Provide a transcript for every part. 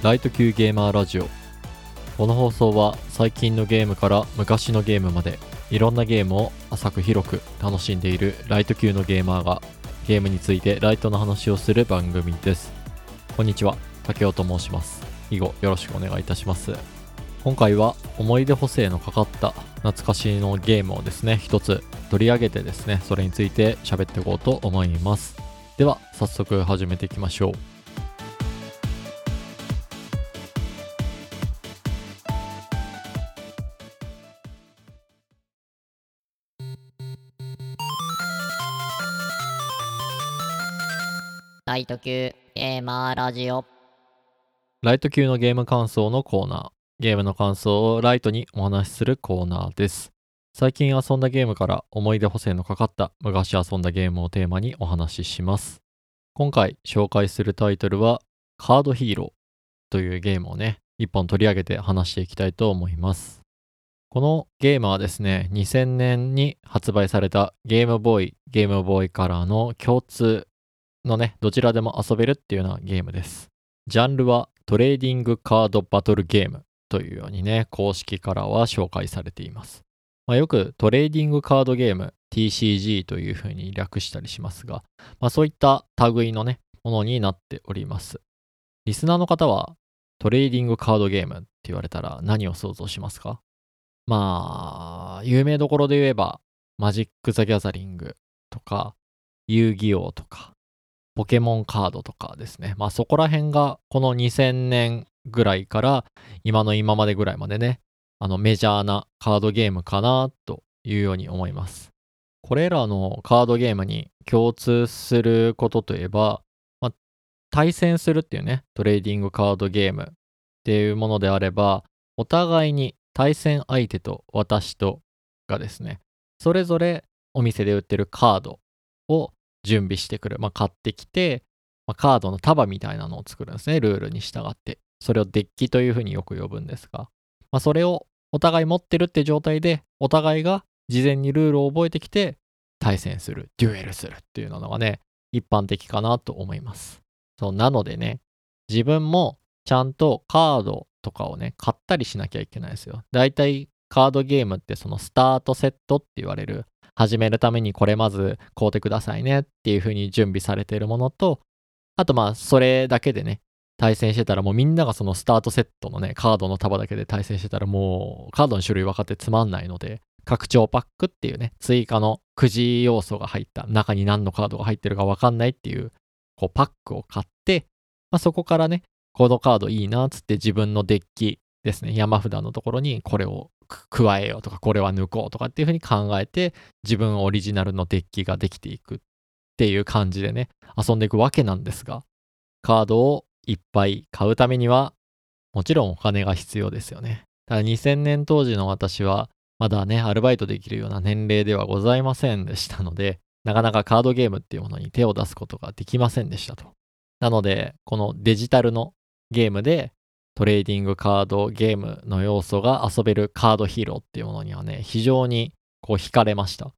ライト級ゲーマーラジオ。この放送は最近のゲームから昔のゲームまでいろんなゲームを浅く広く楽しんでいるライト級のゲーマーがゲームについてライトの話をする番組です。こんにちは竹雄と申します。以後よろしくお願いいたします。今回は思い出補正のかかった懐かしのゲームをですね一つ取り上げてですねそれについて喋っていこうと思います。では早速始めていきましょう。ライト級ゲーマーラジオ。ライト級のゲーム感想のコーナー。ゲームの感想をライトにお話しするコーナーです。最近遊んだゲームから思い出補正のかかった昔遊んだゲームをテーマにお話しします。今回紹介するタイトルはカードヒーローというゲームをね一本取り上げて話していきたいと思います。このゲームはですね2000年に発売されたゲームボーイゲームボーイカラーの共通のねどちらでも遊べるっていうようなゲームです。ジャンルはトレーディングカードバトルゲームというようにね公式からは紹介されています。まあ、よくトレーディングカードゲーム TCG というふうに略したりしますが、まあ、そういった類のね、ものになっております。リスナーの方はトレーディングカードゲームって言われたら何を想像しますか？まあ、有名どころで言えば、マジック・ザ・ギャザリングとか、遊戯王とか、ポケモンカードとかですね。まあそこら辺がこの2000年ぐらいから今の今までぐらいまでね、あのメジャーなカードゲームかなというように思います。これらのカードゲームに共通することといえば、まあ、対戦するっていうね、トレーディングカードゲームっていうものであれば、お互いに対戦相手と私とがですね、それぞれお店で売ってるカードを準備してくる。まあ、買ってきて、まあ、カードの束みたいなのを作るんですね、ルールに従って。それをデッキというふうによく呼ぶんですが、まあ、それをお互い持ってるって状態で、お互いが事前にルールを覚えてきて、対戦する、デュエルするっていうのがね、一般的かなと思います。そう、なのでね、自分もちゃんとカードとかをね、買ったりしなきゃいけないですよ。だいたいカードゲームってそのスタートセットって言われる、始めるためにこれまず買うてくださいねっていう風に準備されているものと、あとまあそれだけでね、対戦してたらもうみんながそのスタートセットのね、カードの束だけで対戦してたらもうカードの種類分かってつまんないので、拡張パックっていうね、追加のくじ要素が入った中に何のカードが入ってるか分かんないっていう、こうパックを買って、まあ、そこからね、このカードいいなっつって自分のデッキですね、山札のところにこれを加えようとか、これは抜こうとかっていうふうに考えて、自分オリジナルのデッキができていくっていう感じでね、遊んでいくわけなんですが、カードをいっぱい買うためには、もちろんお金が必要ですよね。ただ2000年当時の私は、まだね、アルバイトできるような年齢ではございませんでしたので、なかなかカードゲームっていうものに手を出すことができませんでしたと。なので、このデジタルのゲームでトレーディングカードゲームの要素が遊べるカードヒーローっていうものにはね、非常にこう惹かれました。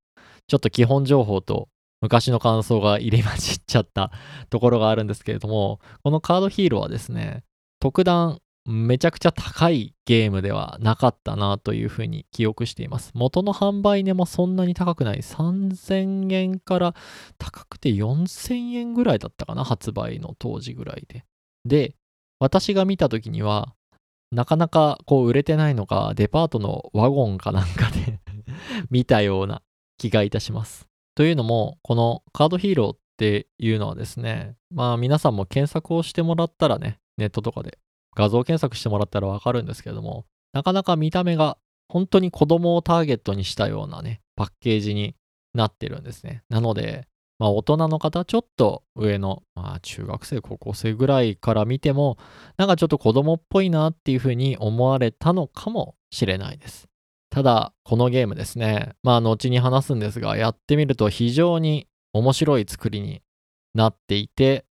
ちょっと基本情報と昔の感想が入れ混じっちゃったところがあるんですけれども、このカードヒーローはですね、特段めちゃくちゃ高いゲームではなかったなというふうに記憶しています。元の販売値もそんなに高くない。3000円から高くて4000円ぐらいだったかな、発売の当時ぐらいで。で、私が見た時には、なかなかこう売れてないのがデパートのワゴンかなんかで 見たような気がいたします。というのも、このカードヒーローっていうのはですね、まあ皆さんも検索をしてもらったらね、ネットとかで画像検索してもらったらわかるんですけども、なかなか見た目が本当に子供をターゲットにしたようなね、パッケージになってるんですね。なので、まあ大人の方、ちょっと上の、まあ中学生、高校生ぐらいから見ても、なんかちょっと子供っぽいなっていうふうに思われたのかもしれないです。ただ、このゲームですね、まあ、後に話すんですが、やってみると非常に面白い作りになっていて、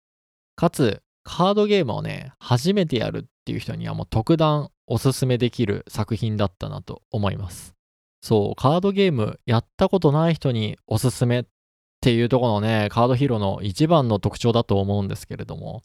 かつ、カードゲームをね、初めてやるっていう人にはもう特段おすすめできる作品だったなと思います。そう、カードゲームやったことない人におすすめっていうとこのね、カードヒーローの一番の特徴だと思うんですけれども、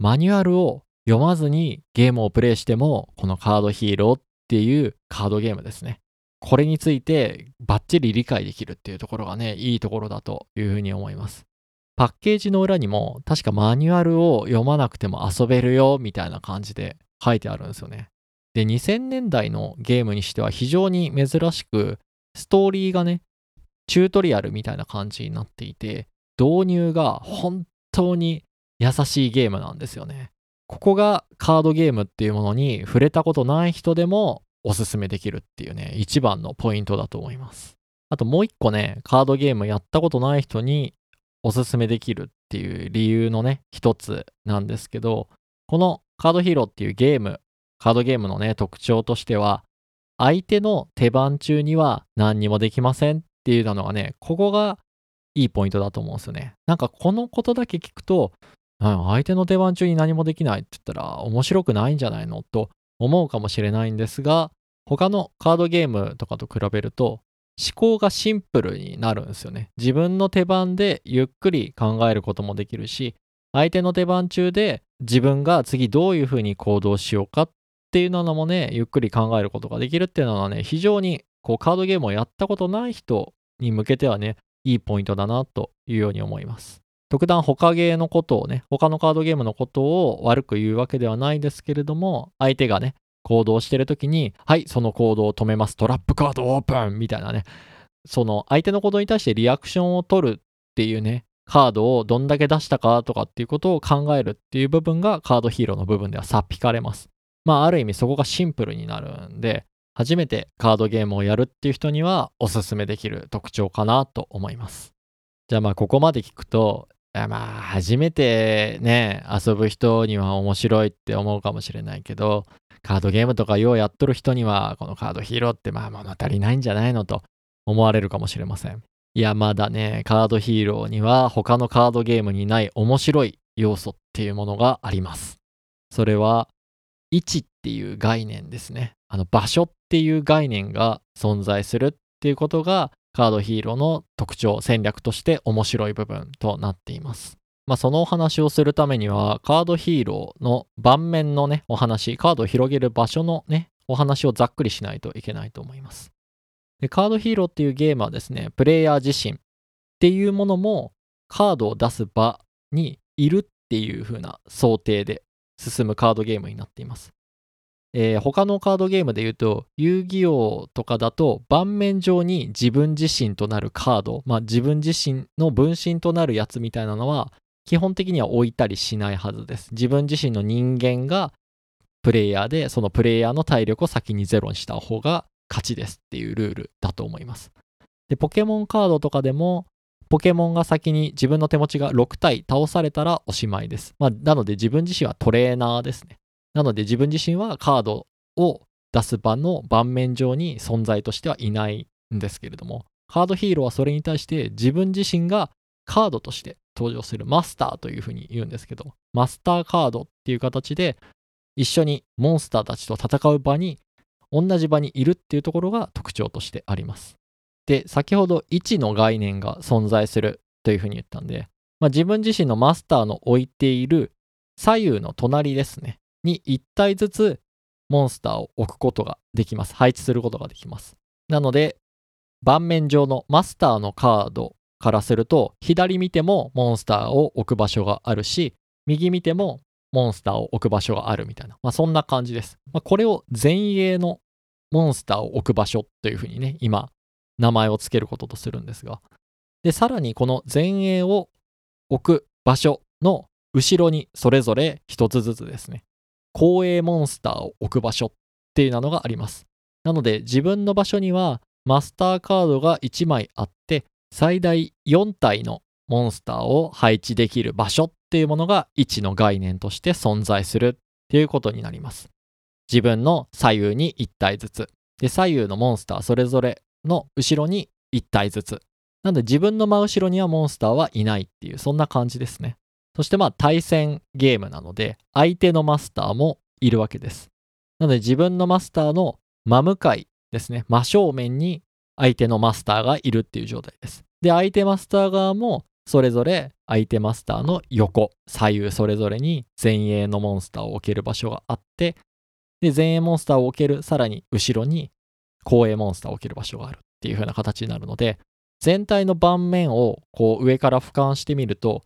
マニュアルを読まずにゲームをプレイしても、このカードヒーローっていうカードゲームですね。これについてバッチリ理解できるっていうところがね、いいところだというふうに思います。パッケージの裏にも確かマニュアルを読まなくても遊べるよみたいな感じで書いてあるんですよね。で、2000年代のゲームにしては非常に珍しく、ストーリーがね、チュートリアルみたいな感じになっていて、導入が本当に優しいゲームなんですよね。ここがカードゲームっていうものに触れたことない人でもおすすめできるっていうね、一番のポイントだと思います。あともう一個ね、カードゲームやったことない人におすすめできるっていう理由のね、一つなんですけど、このカードヒーローっていうゲーム、カードゲームのね、特徴としては、相手の手番中には何にもできませんっていうのがね、ここがいいポイントだと思うんですよね。なんかこのことだけ聞くと、相手の手番中に何もできないって言ったら面白くないんじゃないのと思うかもしれないんですが、他のカードゲームとかと比べると思考がシンプルになるんですよね。自分の手番でゆっくり考えることもできるし、相手の手番中で自分が次どういうふうに行動しようかっていうのもね、ゆっくり考えることができるっていうのはね、非常にこうカードゲームをやったことない人に向けてはね、いいポイントだなというように思います。特段他ゲーのことをね、他のカードゲームのことを悪く言うわけではないですけれども、相手がね、行動してる時に、はい、その行動を止めます。トラップカードオープンみたいなね、その相手の行動に対してリアクションを取るっていうね、カードをどんだけ出したかとかっていうことを考えるっていう部分がカードヒーローの部分ではさっぴかれます。まあある意味そこがシンプルになるんで、初めてカードゲームをやるっていう人にはおすすめできる特徴かなと思います。じゃあまあここまで聞くと、まあ初めてね、遊ぶ人には面白いって思うかもしれないけど、カードゲームとかようやっとる人にはこのカードヒーローってまあ物足りないんじゃないのと思われるかもしれません。いやまだね、カードヒーローには他のカードゲームにない面白い要素っていうものがあります。それは位置っていう概念ですね。あの場所っていう概念が存在するっていうことがカードヒーローの特徴、戦略として面白い部分となっています。まあ、そのお話をするためには、カードヒーローの盤面のね、お話、カードを広げる場所のね、お話をざっくりしないといけないと思います。で、カードヒーローっていうゲームはですね、プレイヤー自身っていうものもカードを出す場にいるっていう風な想定で進むカードゲームになっています。えー、他のカードゲームで言うと、遊戯王とかだと盤面上に自分自身となるカード、まあ自分自身の分身となるやつみたいなのは基本的には置いたりしないはずです。自分自身の人間がプレイヤーで、そのプレイヤーの体力を先にゼロにした方が勝ちですっていうルールだと思います。で、ポケモンカードとかでも、ポケモンが先に自分の手持ちが6体倒されたらおしまいです。まあ、なので自分自身はトレーナーですね。なので自分自身はカードを出す場の盤面上に存在としてはいないんですけれども、カードヒーローはそれに対して自分自身がカードとして登場するマスターというふうに言うんですけど、マスターカードっていう形で一緒にモンスターたちと戦う場に、同じ場にいるっていうところが特徴としてあります。で、先ほど位置の概念が存在するというふうに言ったんで、まあ、自分自身のマスターの置いている左右の隣ですね。に1体ずつモンスターを置くことができます。配置することができます。なので、盤面上のマスターのカードからすると、左見てもモンスターを置く場所があるし、右見てもモンスターを置く場所があるみたいな、まあ、そんな感じです。まあ、これを前衛のモンスターを置く場所というふうにね、今、名前を付けることとするんですが。で、さらにこの前衛を置く場所の後ろにそれぞれ一つずつですね、公営モンスターを置く場所っていうのがあります。なので自分の場所にはマスターカードが1枚あって最大4体のモンスターを配置できる場所っていうものが1の概念として存在するっていうことになります。自分の左右に1体ずつ。で、左右のモンスターそれぞれの後ろに1体ずつ。なので自分の真後ろにはモンスターはいないっていうそんな感じですね。そしてまあ対戦ゲームなので、相手のマスターもいるわけです。なので自分のマスターの真向かいですね、真正面に相手のマスターがいるっていう状態です。で、相手マスター側もそれぞれ相手マスターの横、左右それぞれに前衛のモンスターを置ける場所があって、で、前衛モンスターを置ける、さらに後ろに後衛モンスターを置ける場所があるっていう風な形になるので、全体の盤面をこう上から俯瞰してみると、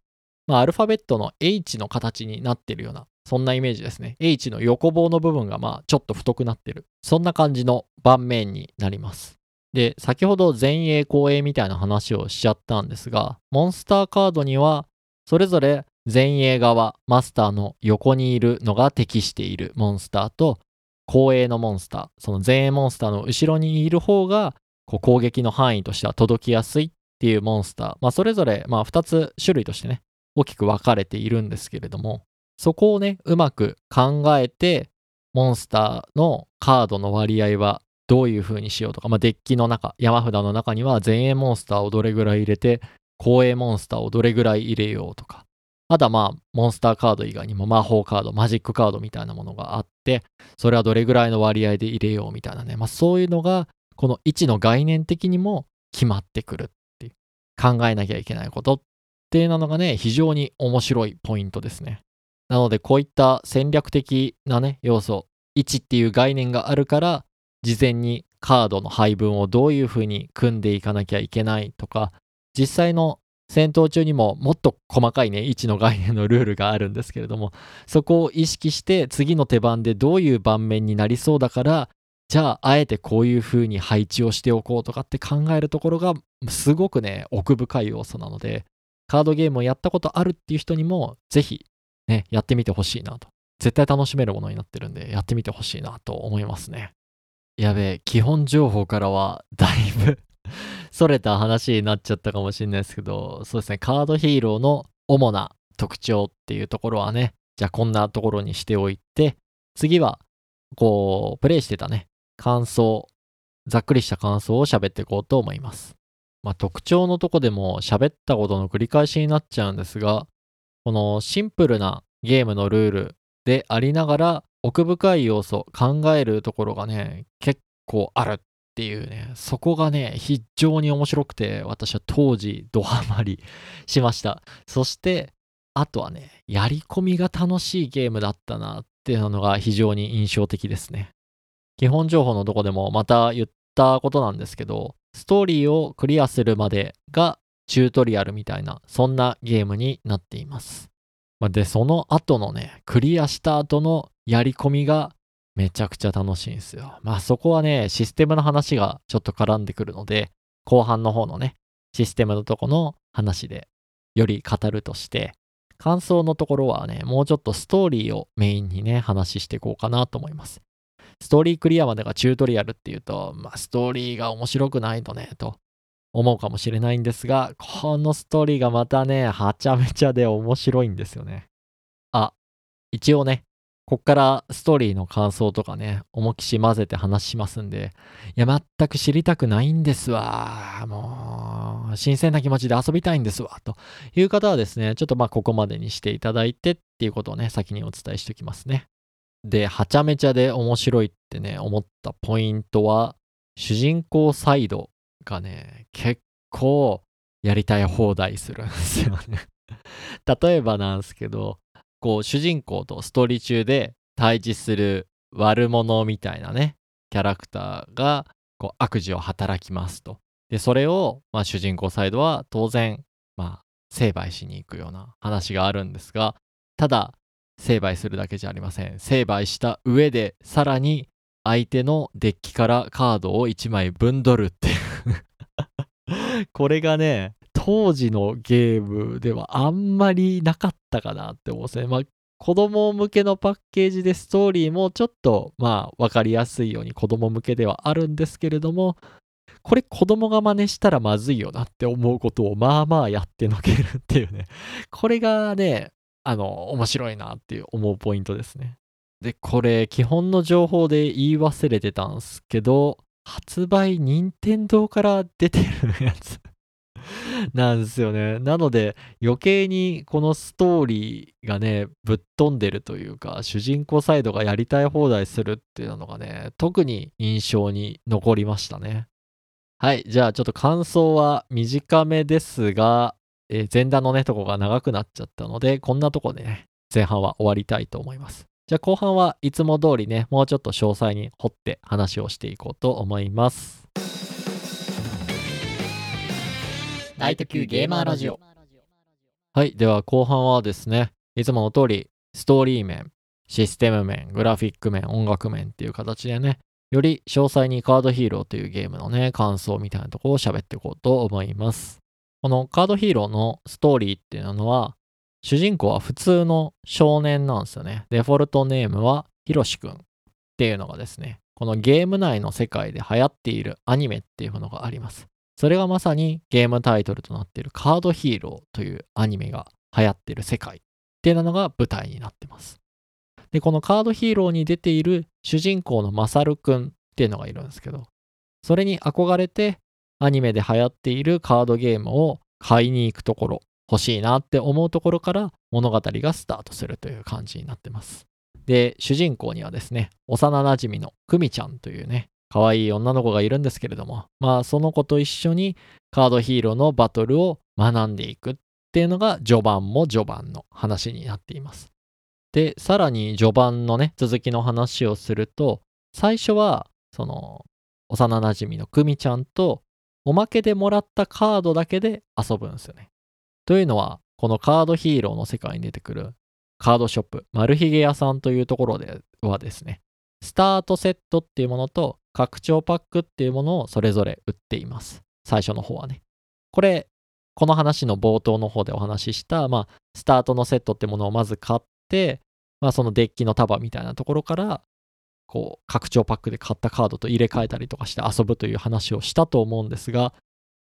まあ、アルファベットの H の形になってるような、そんなイメージですね。H の横棒の部分がまあちょっと太くなってる。そんな感じの盤面になります。で、先ほど前衛後衛みたいな話をしちゃったんですが、モンスターカードには、それぞれ前衛側、マスターの横にいるのが適しているモンスターと、後衛のモンスター、その前衛モンスターの後ろにいる方が、こう攻撃の範囲としては届きやすいっていうモンスター、まあそれぞれまあ2つ種類としてね、大きく分かれているんですけれども、そこをね、うまく考えて、モンスターのカードの割合はどういう風にしようとか、まあ、デッキの中、山札の中には前衛モンスターをどれぐらい入れて、後衛モンスターをどれぐらい入れようとか、あとはまあ、モンスターカード以外にも魔法カード、マジックカードみたいなものがあって、それはどれぐらいの割合で入れようみたいなね、まあそういうのが、この位置の概念的にも決まってくるっていう、考えなきゃいけないことっていうのがね、非常に面白いポイントですね。なので、こういった戦略的なね、要素、位置っていう概念があるから、事前にカードの配分をどういうふうに組んでいかなきゃいけないとか、実際の戦闘中にももっと細かいね、位置の概念のルールがあるんですけれども、そこを意識して次の手番でどういう盤面になりそうだから、じゃああえてこういうふうに配置をしておこうとかって考えるところがすごくね、奥深い要素なので、カードゲームをやったことあるっていう人にも、ぜひね、やってみてほしいなと。絶対楽しめるものになってるんで、やってみてほしいなと思いますね。やべえ、基本情報からはだいぶ それた話になっちゃったかもしれないですけど、そうですね、カードヒーローの主な特徴っていうところはね、じゃあこんなところにしておいて、次は、こう、プレイしてたね、感想、ざっくりした感想を喋っていこうと思います。まあ、特徴のとこでも喋ったことの繰り返しになっちゃうんですが、このシンプルなゲームのルールでありながら奥深い要素考えるところがね結構あるっていうねそこがね非常に面白くて私は当時ドハマりしましたそしてあとはねやり込みが楽しいゲームだったなっていうのが非常に印象的ですね基本情報のとこでもまた言ったことなんですけどストーリーをクリアするまでがチュートリアルみたいな、そんなゲームになっています。で、その後のね、クリアした後のやり込みがめちゃくちゃ楽しいんですよ。まあそこはね、システムの話がちょっと絡んでくるので、後半の方のね、システムのとこの話でより語るとして、感想のところはね、もうちょっとストーリーをメインにね、話していこうかなと思います。ストーリークリアまでがチュートリアルっていうと、まあストーリーが面白くないとね、と思うかもしれないんですが、このストーリーがまたね、はちゃめちゃで面白いんですよね。あ、一応ね、こっからストーリーの感想とかね、重きし混ぜて話しますんで、いや、全く知りたくないんですわ。もう、新鮮な気持ちで遊びたいんですわ。という方はですね、ちょっとまあここまでにしていただいてっていうことをね、先にお伝えしておきますね。で、はちゃめちゃで面白いってね、思ったポイントは、主人公サイドがね、結構やりたい放題するんですよね。例えばなんですけど、こう主人公とストーリー中で対峙する悪者みたいなね、キャラクターがこう悪事を働きますと。で、それを、まあ、主人公サイドは当然、まあ、成敗しに行くような話があるんですが、ただ、成敗するだけじゃありません。成敗した上で、さらに相手のデッキからカードを1枚分取るっていう これがね、当時のゲームではあんまりなかったかなって思うんですね。まあ、子供向けのパッケージでストーリーもちょっと、まあ、わかりやすいように子供向けではあるんですけれども、これ子供が真似したらまずいよなって思うことをまあまあやってのけるっていうね。これがね、あの、面白いなっていう思うポイントですね。で、これ、基本の情報で言い忘れてたんすけど、発売、任天堂から出てるやつ なんですよね。なので、余計にこのストーリーがね、ぶっ飛んでるというか、主人公サイドがやりたい放題するっていうのがね、特に印象に残りましたね。はい、じゃあちょっと感想は短めですが、えー前段のね、とこが長くなっちゃったので、こんなとこでね、前半は終わりたいと思います。じゃあ後半はいつも通りね、もうちょっと詳細に掘って話をしていこうと思います。ライト級ゲーマーラジオ。はい。では後半はですね、いつもの通り、ストーリー面、システム面、グラフィック面、音楽面っていう形でね、より詳細にカードヒーローというゲームのね、感想みたいなところを喋っていこうと思います。このカードヒーローのストーリーっていうのは、主人公は普通の少年なんですよね。デフォルトネームはヒロシくんっていうのがですね、このゲーム内の世界で流行っているアニメっていうものがあります。それがまさにゲームタイトルとなっているカードヒーローというアニメが流行っている世界っていうのが舞台になってます。で、このカードヒーローに出ている主人公のマサルくんっていうのがいるんですけど、それに憧れてアニメで流行っているカードゲームを買いに行くところ、欲しいなって思うところから物語がスタートするという感じになってます。で、主人公にはですね、幼馴染のクミちゃんというね、可愛い女の子がいるんですけれども、まあその子と一緒にカードヒーローのバトルを学んでいくっていうのが序盤も序盤の話になっています。で、さらに序盤のね、続きの話をすると、最初は、その、幼馴染のクミちゃんと、おまけでもらったカードだけで遊ぶんですよね。というのは、このカードヒーローの世界に出てくるカードショップ、マルヒゲ屋さんというところではですね、スタートセットっていうものと拡張パックっていうものをそれぞれ売っています。最初の方はね。これ、この話の冒頭の方でお話しした、まあ、スタートのセットってものをまず買って、まあ、そのデッキの束みたいなところから、こう、拡張パックで買ったカードと入れ替えたりとかして遊ぶという話をしたと思うんですが、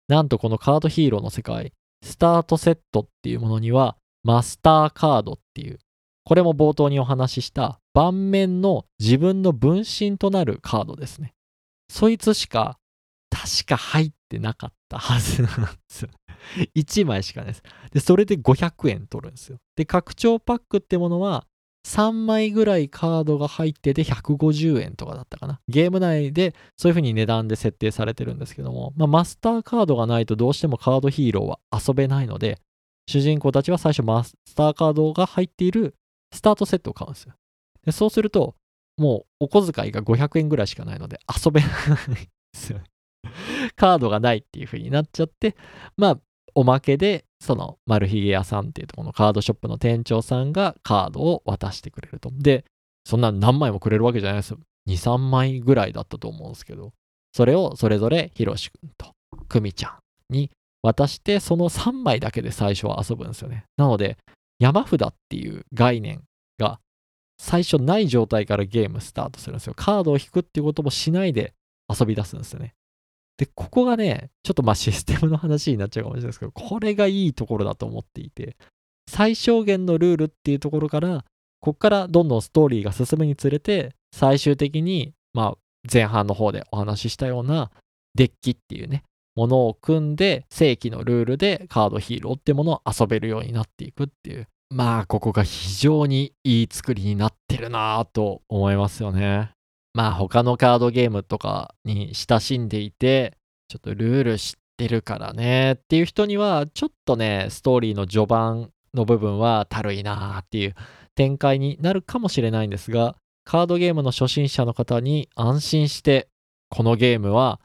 なんとこのカードヒーローの世界、スタートセットっていうものには、マスターカードっていう、これも冒頭にお話しした盤面の自分の分身となるカードですね。そいつしか確か入ってなかったはずなんですよ。1枚しかないです。で、それで500円取るんですよ。で、拡張パックってものは3枚ぐらいカードが入ってて150円とかだったかな。ゲーム内でそういう風に値段で設定されてるんですけども、まあ、マスターカードがないとどうしてもカードヒーローは遊べないので、主人公たちは最初マスターカードが入っているスタートセットを買うんですよ。でそうすると、もうお小遣いが500円ぐらいしかないので遊べないですよ。カードがないっていう風になっちゃって、まあ、おまけで、その、丸ひげ屋さんっていうところのカードショップの店長さんがカードを渡してくれると。で、そんな何枚もくれるわけじゃないですよ。2、3枚ぐらいだったと思うんですけど、それをそれぞれひろしくんとくみちゃんに渡して、その3枚だけで最初は遊ぶんですよね。なので、山札っていう概念が最初ない状態からゲームスタートするんですよ。カードを引くっていうこともしないで遊び出すんですよね。で、ここがね、ちょっとまあシステムの話になっちゃうかもしれないですけど、これがいいところだと思っていて、最小限のルールっていうところから、ここからどんどんストーリーが進むにつれて、最終的に、まあ、前半の方でお話ししたようなデッキっていうね、ものを組んで、正規のルールでカードヒーローってものを遊べるようになっていくっていう、まあ、ここが非常にいい作りになってるなぁと思いますよね。まあ他のカードゲームとかに親しんでいて、ちょっとルール知ってるからねっていう人には、ちょっとね、ストーリーの序盤の部分はたるいなっていう展開になるかもしれないんですが、カードゲームの初心者の方に安心して、このゲームは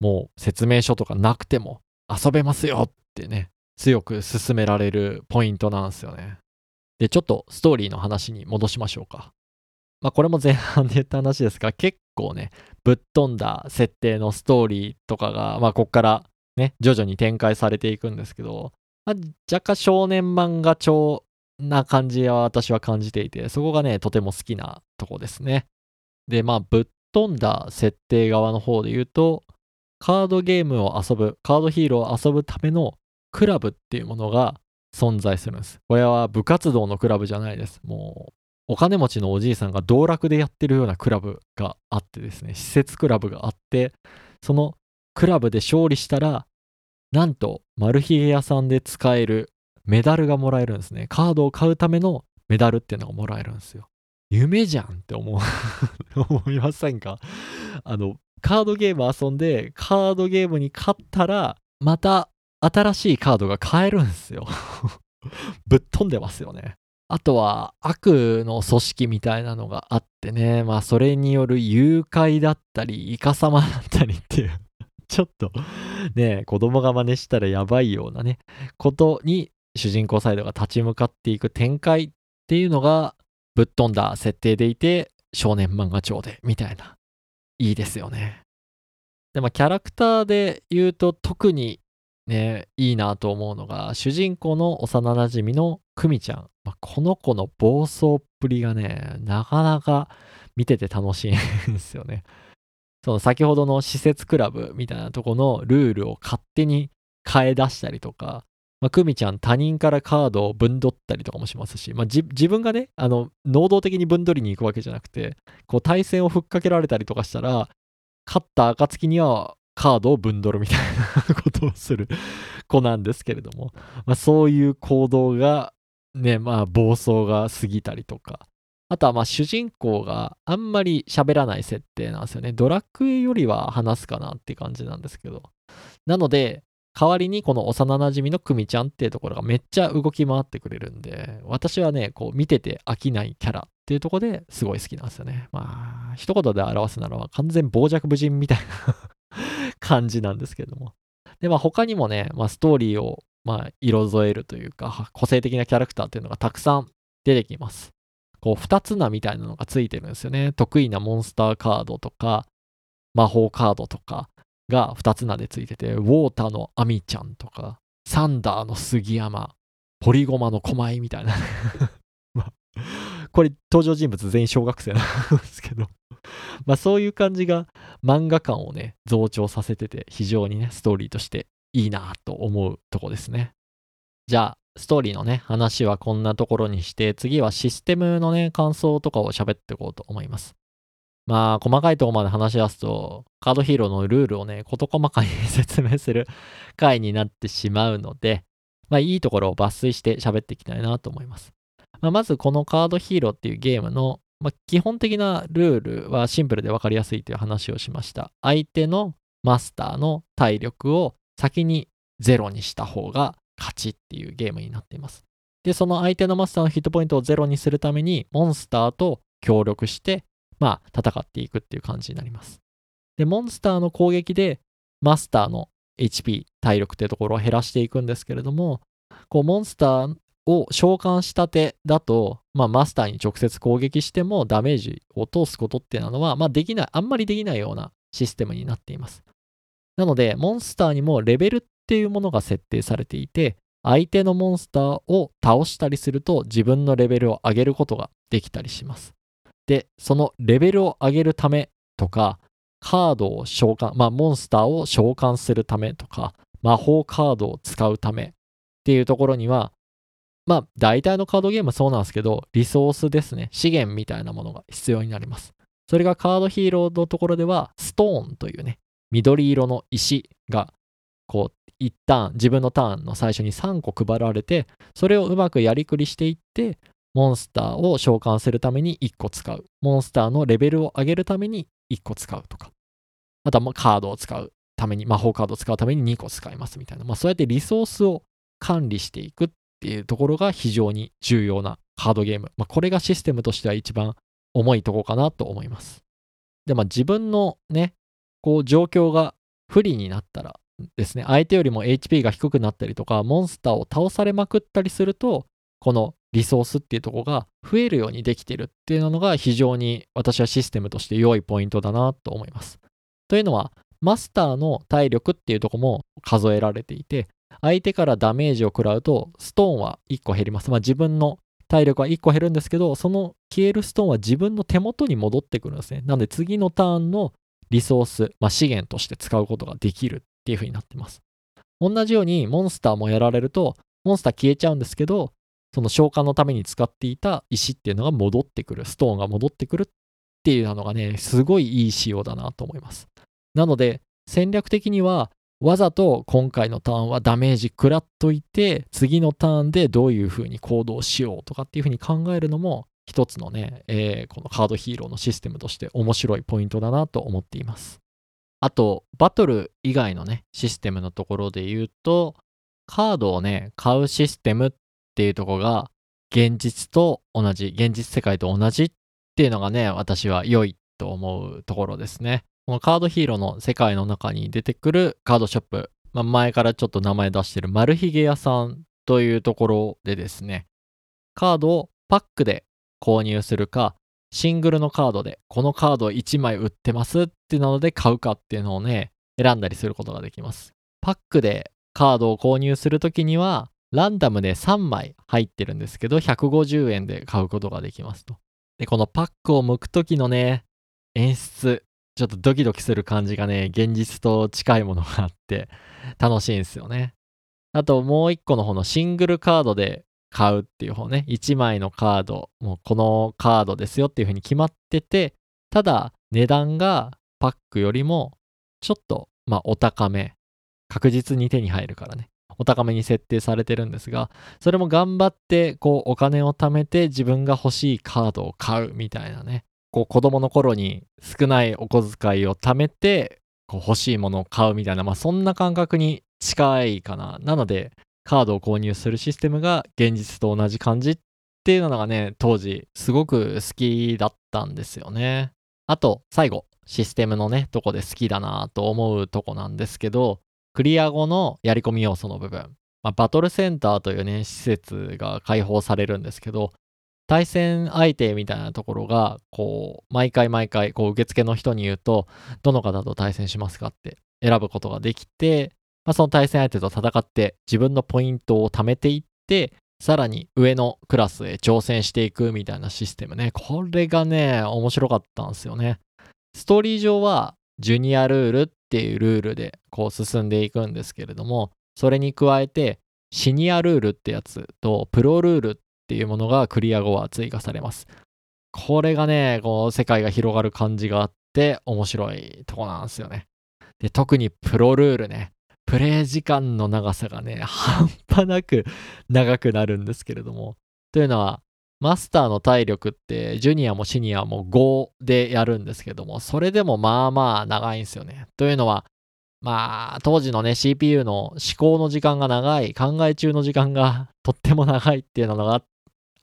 もう説明書とかなくても遊べますよってね、強く勧められるポイントなんですよね。で、ちょっとストーリーの話に戻しましょうか。まあこれも前半で言った話ですが、結構ね、ぶっ飛んだ設定のストーリーとかが、まあこっからね、徐々に展開されていくんですけど、まあ、若干少年漫画調な感じは私は感じていて、そこがね、とても好きなとこですね。で、まあぶっ飛んだ設定側の方で言うと、カードゲームを遊ぶ、カードヒーローを遊ぶためのクラブっていうものが存在するんです。これは部活動のクラブじゃないです。もう、お金持ちのおじいさんが道楽でやってるようなクラブがあってですね、施設クラブがあって、そのクラブで勝利したら、なんと、マルヒゲ屋さんで使えるメダルがもらえるんですね。カードを買うためのメダルっていうのがもらえるんですよ。夢じゃんって思う 思いませんか？あの、カードゲーム遊んで、カードゲームに勝ったら、また新しいカードが買えるんですよ。ぶっ飛んでますよね。あとは悪の組織みたいなのがあってね、まあそれによる誘拐だったり、イカ様だったりっていう ちょっとね、子供が真似したらやばいようなね、ことに主人公サイドが立ち向かっていく展開っていうのがぶっ飛んだ設定でいて、少年漫画調でみたいな。いいですよね。で、まあキャラクターで言うと特にね、いいなと思うのが、主人公の幼馴染のクミちゃん。まあ、この子の暴走っぷりがね、なかなか見てて楽しいんですよね。その先ほどの施設クラブみたいなとこのルールを勝手に変え出したりとか、まあ、クミちゃん他人からカードをぶんどったりとかもしますし、まあ、自分がね、あの、能動的にぶんどりに行くわけじゃなくて、こう対戦をふっかけられたりとかしたら、勝った暁にはカードをぶんどるみたいなことをする子なんですけれども、まあ、そういう行動がね、まあ暴走が過ぎたりとか、あとはまあ主人公があんまり喋らない設定なんですよね。ドラクエよりは話すかなって感じなんですけど。なので、代わりにこの幼馴染のクミちゃんっていうところがめっちゃ動き回ってくれるんで、私はね、こう見てて飽きないキャラっていうところですごい好きなんですよね。まあ、一言で表すならば完全傍若無人みたいな感じなんですけども。で、まあ他にもね、まあストーリーをまあ色添えるというか、個性的なキャラクターっていうのがたくさん出てきます。こう、二つ名みたいなのがついてるんですよね。得意なモンスターカードとか、魔法カードとかが二つ名でついてて、ウォーターのアミちゃんとか、サンダーの杉山、ポリゴマの狛江みたいな まあ、これ登場人物全員小学生なんですけど まあそういう感じが漫画感をね、増長させてて、非常にね、ストーリーとしていいなと思うとこですね。じゃあ、ストーリーのね、話はこんなところにして、次はシステムのね、感想とかを喋っていこうと思います。まあ、細かいとこまで話し出すと、カードヒーローのルールをね、事細かに説明する回になってしまうので、まあ、いいところを抜粋して喋っていきたいなと思います。まあ、まず、このカードヒーローっていうゲームのまあ、基本的なルールはシンプルで分かりやすいという話をしました。相手のマスターの体力を先にゼロにした方が勝ちっていうゲームになっています。で、その相手のマスターのヒットポイントをゼロにするために、モンスターと協力して、まあ、戦っていくっていう感じになります。で、モンスターの攻撃で、マスターの HP、体力っていうところを減らしていくんですけれども、こう、モンスターを召喚したてだと、まあ、マスターに直接攻撃してもダメージを通すことっていうのは、まあ、できない、あんまりできないようなシステムになっています。なので、モンスターにもレベルっていうものが設定されていて、相手のモンスターを倒したりすると自分のレベルを上げることができたりします。で、そのレベルを上げるためとか、カードを召喚、まあ、モンスターを召喚するためとか、魔法カードを使うためっていうところには、まあ、大体のカードゲームはそうなんですけど、リソースですね。資源みたいなものが必要になります。それがカードヒーローのところでは、ストーンというね、緑色の石が、こう、一旦自分のターンの最初に3個配られて、それをうまくやりくりしていって、モンスターを召喚するために1個使う。モンスターのレベルを上げるために1個使うとか。あとはカードを使うために、魔法カードを使うために2個使いますみたいな。まあそうやってリソースを管理していくっっていうところが非常に重要なカードゲーム。まあ、これがシステムとしては一番重いとこかなと思います。で、まあ自分のね、こう状況が不利になったらですね、相手よりも HP が低くなったりとか、モンスターを倒されまくったりすると、このリソースっていうとこが増えるようにできてるっていうのが非常に私はシステムとして良いポイントだなと思います。というのは、マスターの体力っていうとこも数えられていて、相手からダメージを食らうと、ストーンは1個減ります。まあ自分の体力は1個減るんですけど、その消えるストーンは自分の手元に戻ってくるんですね。なので次のターンのリソース、まあ、資源として使うことができるっていう風になってます。同じようにモンスターもやられると、モンスター消えちゃうんですけど、その召喚のために使っていた石っていうのが戻ってくる、ストーンが戻ってくるっていうのがね、すごいいい仕様だなと思います。なので、戦略的にはわざと今回のターンはダメージ食らっといて、次のターンでどういう風に行動しようとかっていう風に考えるのも、一つのね、えー、このカードヒーローのシステムとして面白いポイントだなと思っています。あと、バトル以外のね、システムのところで言うと、カードをね、買うシステムっていうとこが、現実と同じ、現実世界と同じっていうのがね、私は良いと思うところですね。このカードヒーローの世界の中に出てくるカードショップ、まあ、前からちょっと名前出してるマルヒゲ屋さんというところでですね、カードをパックで購入するか、シングルのカードで、このカード1枚売ってますっていうので買うかっていうのをね、選んだりすることができます。パックでカードを購入するときには、ランダムで3枚入ってるんですけど、150円で買うことができますと。で、このパックを剥くときのね、演出、ちょっとドキドキする感じがね、現実と近いものがあって、楽しいんですよね。あともう一個の方のシングルカードで買うっていう方ね、1枚のカード、もうこのカードですよっていう風に決まってて、ただ値段がパックよりもちょっとまあお高め、確実に手に入るからね、お高めに設定されてるんですが、それも頑張ってこうお金を貯めて自分が欲しいカードを買うみたいなね、こう子供の頃に少ないお小遣いを貯めてこう欲しいものを買うみたいな、まあそんな感覚に近いかな。なので、カードを購入するシステムが現実と同じ感じっていうのがね、当時すごく好きだったんですよね。あと、最後、システムのね、とこで好きだなと思うとこなんですけど、クリア後のやり込み要素の部分、まあ、バトルセンターというね、施設が開放されるんですけど、対戦相手みたいなところが、こう、毎回毎回、こう、受付の人に言うと、どの方と対戦しますかって選ぶことができて、まあ、その対戦相手と戦って自分のポイントを貯めていって、さらに上のクラスへ挑戦していくみたいなシステムね。これがね、面白かったんですよね。ストーリー上は、ジュニアルールっていうルールでこう進んでいくんですけれども、それに加えて、シニアルールってやつと、プロルールっていうものがクリア後は追加されます。これがね、こう、世界が広がる感じがあって、面白いとこなんですよね。で、特にプロルールね。プレイ時間の長さがね、半端なく長くなるんですけれども。というのは、マスターの体力って、ジュニアもシニアも5でやるんですけども、それでもまあまあ長いんですよね。というのは、まあ、当時のね、CPU の思考の時間が長い、考え中の時間がとっても長いっていうのがあっ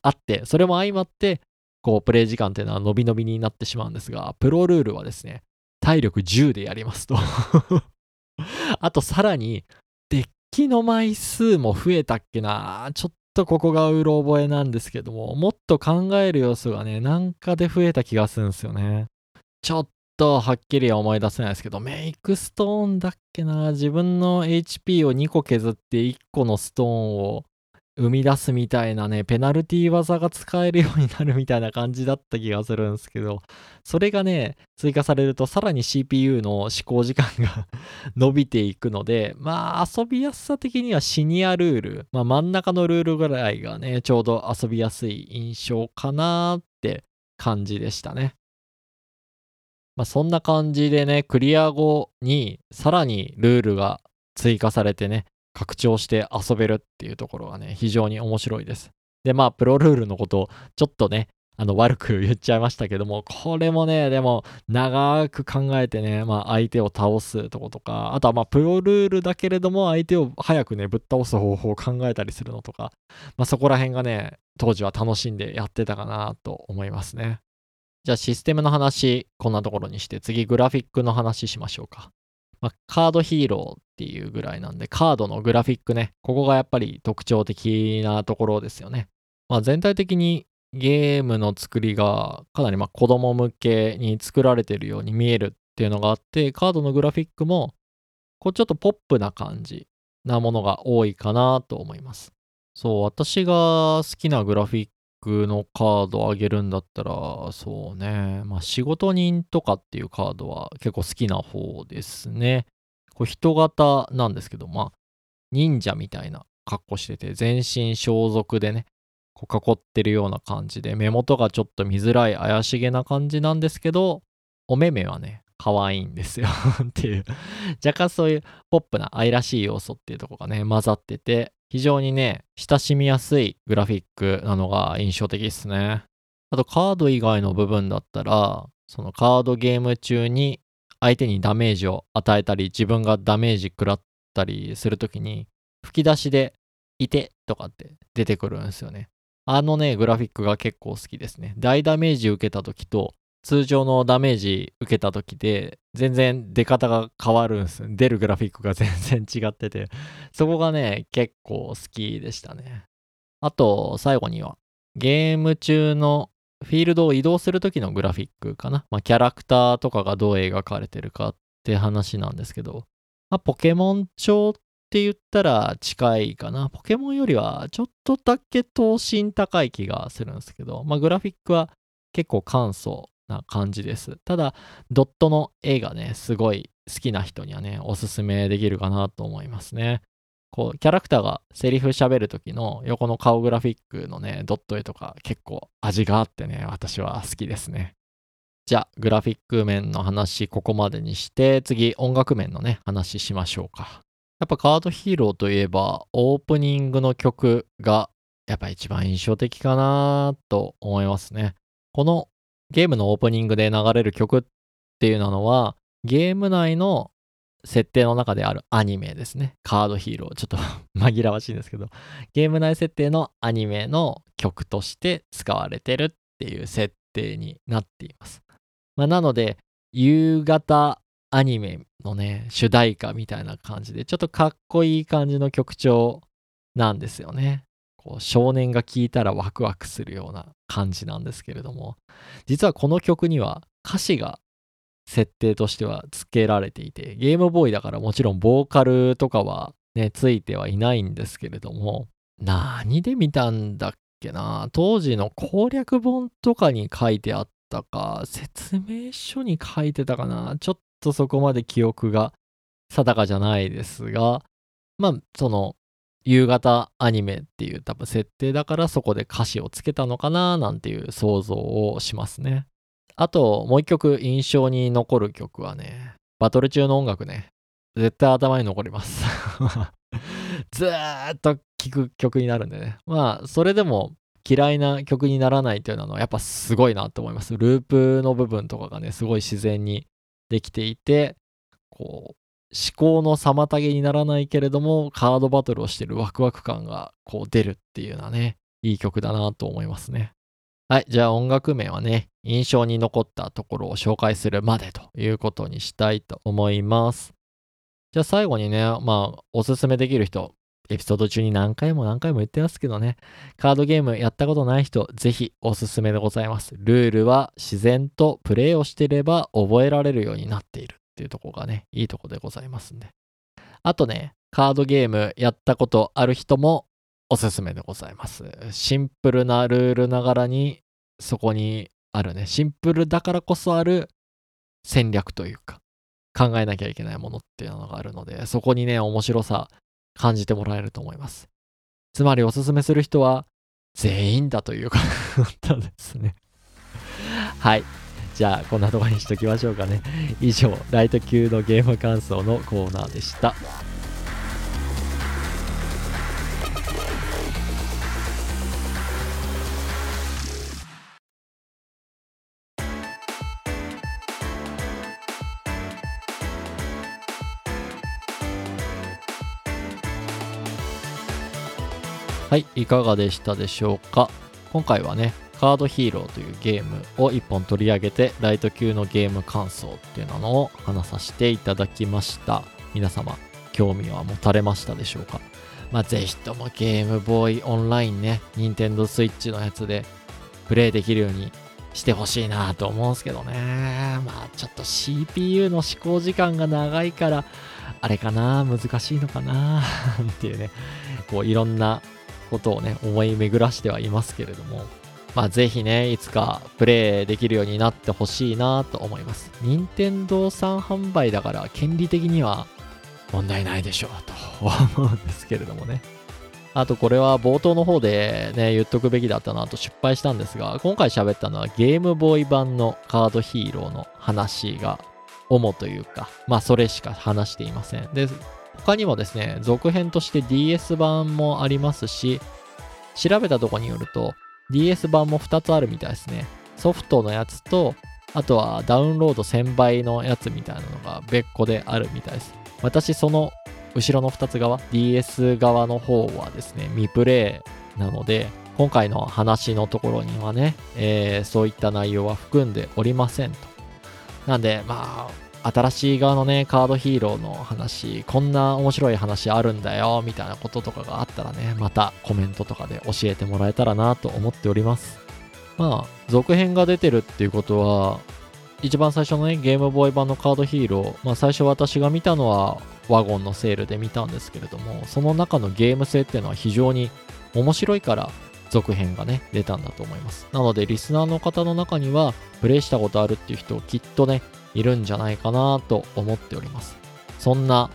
あって、それも相まって、こう、プレイ時間っていうのは伸び伸びになってしまうんですが、プロルールはですね、体力10でやりますと。あとさらに、デッキの枚数も増えたっけな。ちょっとここがうろ覚えなんですけども、もっと考える要素がね、なんかで増えた気がするんですよね。ちょっとはっきりは思い出せないですけど、メイクストーンだっけな。自分の HP を2個削って1個のストーンを生み出すみたいなね、ペナルティ技が使えるようになるみたいな感じだった気がするんですけど、それがね、追加されるとさらに CPU の思考時間が 伸びていくので、まあ遊びやすさ的にはシニアルール、まあ真ん中のルールぐらいがね、ちょうど遊びやすい印象かなって感じでしたね。まあそんな感じでね、クリア後にさらにルールが追加されてね、拡張して遊べるっていうところがね、非常に面白いです。で、まあ、プロルールのことをちょっとね、あの、悪く言っちゃいましたけども、これもね、でも、長く考えてね、まあ、相手を倒すとことか、あとはまあ、プロルールだけれども、相手を早くね、ぶっ倒す方法を考えたりするのとか、まあ、そこら辺がね、当時は楽しんでやってたかなと思いますね。じゃあ、システムの話、こんなところにして、次、グラフィックの話しましょうか。まあ、カードヒーローっていうぐらいなんで、カードのグラフィックね、ここがやっぱり特徴的なところですよね。まあ、全体的にゲームの作りがかなりま子供向けに作られてるように見えるっていうのがあって、カードのグラフィックも、こうちょっとポップな感じなものが多いかなと思います。そう、私が好きなグラフィックのカードあげるんだったら、そうね、まあ仕事人とかっていうカードは結構好きな方ですね。こう人型なんですけど、まあ忍者みたいな格好してて、全身装束でね、こう囲ってるような感じで、目元がちょっと見づらい怪しげな感じなんですけど、お目目はね、可愛いんですよ。っていう。若干そういうポップな愛らしい要素っていうとこがね、混ざってて、非常にね、親しみやすいグラフィックなのが印象的ですね。あとカード以外の部分だったら、そのカードゲーム中に相手にダメージを与えたり、自分がダメージ食らったりするときに、吹き出しで、いてとかって出てくるんですよね。あのね、グラフィックが結構好きですね。大ダメージ受けた時と、通常のダメージ受けた時で、全然出方が変わるんです。出るグラフィックが全然違ってて、そこがね、結構好きでしたね。あと、最後には、ゲーム中のフィールドを移動する時のグラフィックかな。まあ、キャラクターとかがどう描かれてるかって話なんですけど、まあ、ポケモン調って言ったら近いかな。ポケモンよりはちょっとだけ等身高い気がするんですけど、まあ、グラフィックは結構簡素な感じです。ただ、ドットの絵がね、すごい好きな人にはね、おすすめできるかなと思いますね。こう、キャラクターがセリフ喋る時の横の顔グラフィックのね、ドット絵とか結構味があってね、私は好きですね。じゃあ、グラフィック面の話ここまでにして、次音楽面のね、話しましょうか。やっぱカードヒーローといえば、オープニングの曲がやっぱ一番印象的かなと思いますね。このゲームのオープニングで流れる曲っていうのは、ゲーム内の設定の中であるアニメですね。カードヒーロー。ちょっと 紛らわしいんですけど、ゲーム内設定のアニメの曲として使われてるっていう設定になっています。まあ、なので、夕方アニメのね、主題歌みたいな感じで、ちょっとかっこいい感じの曲調なんですよね。こう少年が聴いたらワクワクするような感じなんですけれども実はこの曲には歌詞が設定としては付けられていてゲームボーイだからもちろんボーカルとかはねついてはいないんですけれども何で見たんだっけな？当時の攻略本とかに書いてあったか説明書に書いてたかな？ちょっとそこまで記憶が定かじゃないですがまあその夕方アニメっていう多分設定だからそこで歌詞をつけたのかななんていう想像をしますね。あともう一曲印象に残る曲はね、バトル中の音楽ね、絶対頭に残ります ずーっと聴く曲になるんでね。まあそれでも嫌いな曲にならないというのはやっぱすごいなと思います。ループの部分とかがね、すごい自然にできていて、こう、思考の妨げにならないけれども、カードバトルをしてるワクワク感がこう出るっていうのはね、いい曲だなと思いますね。はい、じゃあ音楽名はね、印象に残ったところを紹介するまでということにしたいと思います。じゃあ最後にね、まあ、おすすめできる人、エピソード中に何回も何回も言ってますけどね、カードゲームやったことない人、ぜひおすすめでございます。ルールは自然とプレイをしていれば覚えられるようになっている。っていうとこがね、いいとこでございますんで。あとね、カードゲームやったことある人もおすすめでございます。シンプルなルールながらに、そこにあるね、シンプルだからこそある戦略というか、考えなきゃいけないものっていうのがあるので、そこにね、面白さ感じてもらえると思います。つまりおすすめする人は全員だということですね。はい。じゃあこんなとこにしときましょうかね。以上ライト級のゲーム感想のコーナーでした。はい、いかがでしたでしょうか？今回はね、カードヒーローというゲームを1本取り上げて、ライト級のゲーム感想っていうのを話させていただきました。皆様、興味は持たれましたでしょうか？まあ、ぜひともゲームボーイオンラインね、任天堂 switch のやつでプレイできるようにしてほしいなと思うんですけどね。まあ、ちょっと CPU の試行時間が長いから、あれかな？難しいのかな？っていうね、こういろんなことをね、思い巡らしてはいますけれども、まあ、ぜひね、いつかプレイできるようになってほしいなと思います。任天堂さん販売だから権利的には問題ないでしょうと思うんですけれどもね。あとこれは冒頭の方でね、言っとくべきだったなと失敗したんですが、今回喋ったのはゲームボーイ版のカードヒーローの話が主というか、まあそれしか話していません。で、他にもですね、続編として DS 版もありますし、調べたとこによると、DS 版も2つあるみたいですね。ソフトのやつと、あとはダウンロード1000倍のやつみたいなのが別個であるみたいです。私その後ろの2つ側 DS 側の方はですね未プレイなので今回の話のところにはね、えー、そういった内容は含んでおりませんとなんでまあ新しい側のねカードヒーローの話こんな面白い話あるんだよみたいなこととかがあったらねまたコメントとかで教えてもらえたらなと思っております。まあ続編が出てるっていうことは一番最初のねゲームボーイ版のカードヒーロー、まあ、最初私が見たのはワゴンのセールで見たんですけれどもその中のゲーム性っていうのは非常に面白いから続編がね出たんだと思います。なのでリスナーの方の中にはプレイしたことあるっていう人をきっとねいるんじゃないかなと思っております。そんな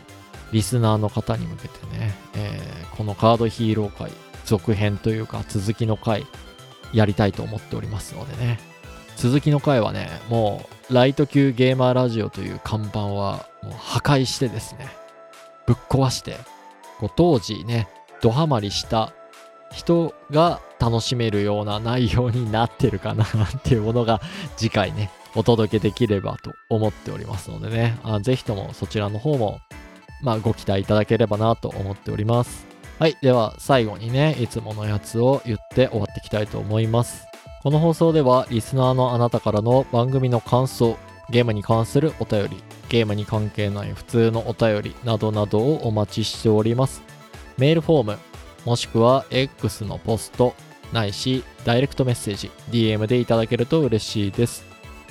リスナーの方に向けてね、えー、このカードヒーロー界続編というか続きの回やりたいと思っておりますのでね。続きの回はねもうライト級ゲーマーラジオという看板はもう破壊してですねぶっ壊してこう当時ねドハマりした人が楽しめるような内容になってるかなっていうものが次回ねお届けできればと思っておりますのでね。あぜひともそちらの方もまあご期待いただければなと思っております。はいでは最後にねいつものやつを言って終わっていきたいと思います。この放送ではリスナーのあなたからの番組の感想ゲームに関するお便りゲームに関係ない普通のお便りなどなどをお待ちしております。メールフォームもしくは X のポストないしダイレクトメッセージ DM でいただけると嬉しいです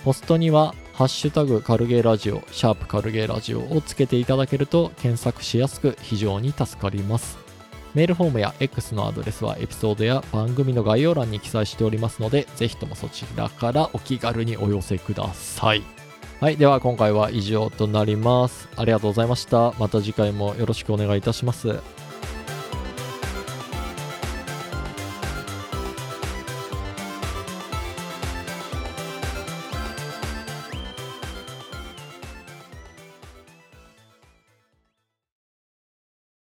ポストにはハッシュタグカルゲーラジオシャープカルゲーラジオをつけていただけると検索しやすく非常に助かりますメールフォームや X のアドレスはエピソードや番組の概要欄に記載しておりますので、ぜひともそちらからお気軽にお寄せください。はい。では今回は以上となります。ありがとうございました。また次回もよろしくお願いいたします。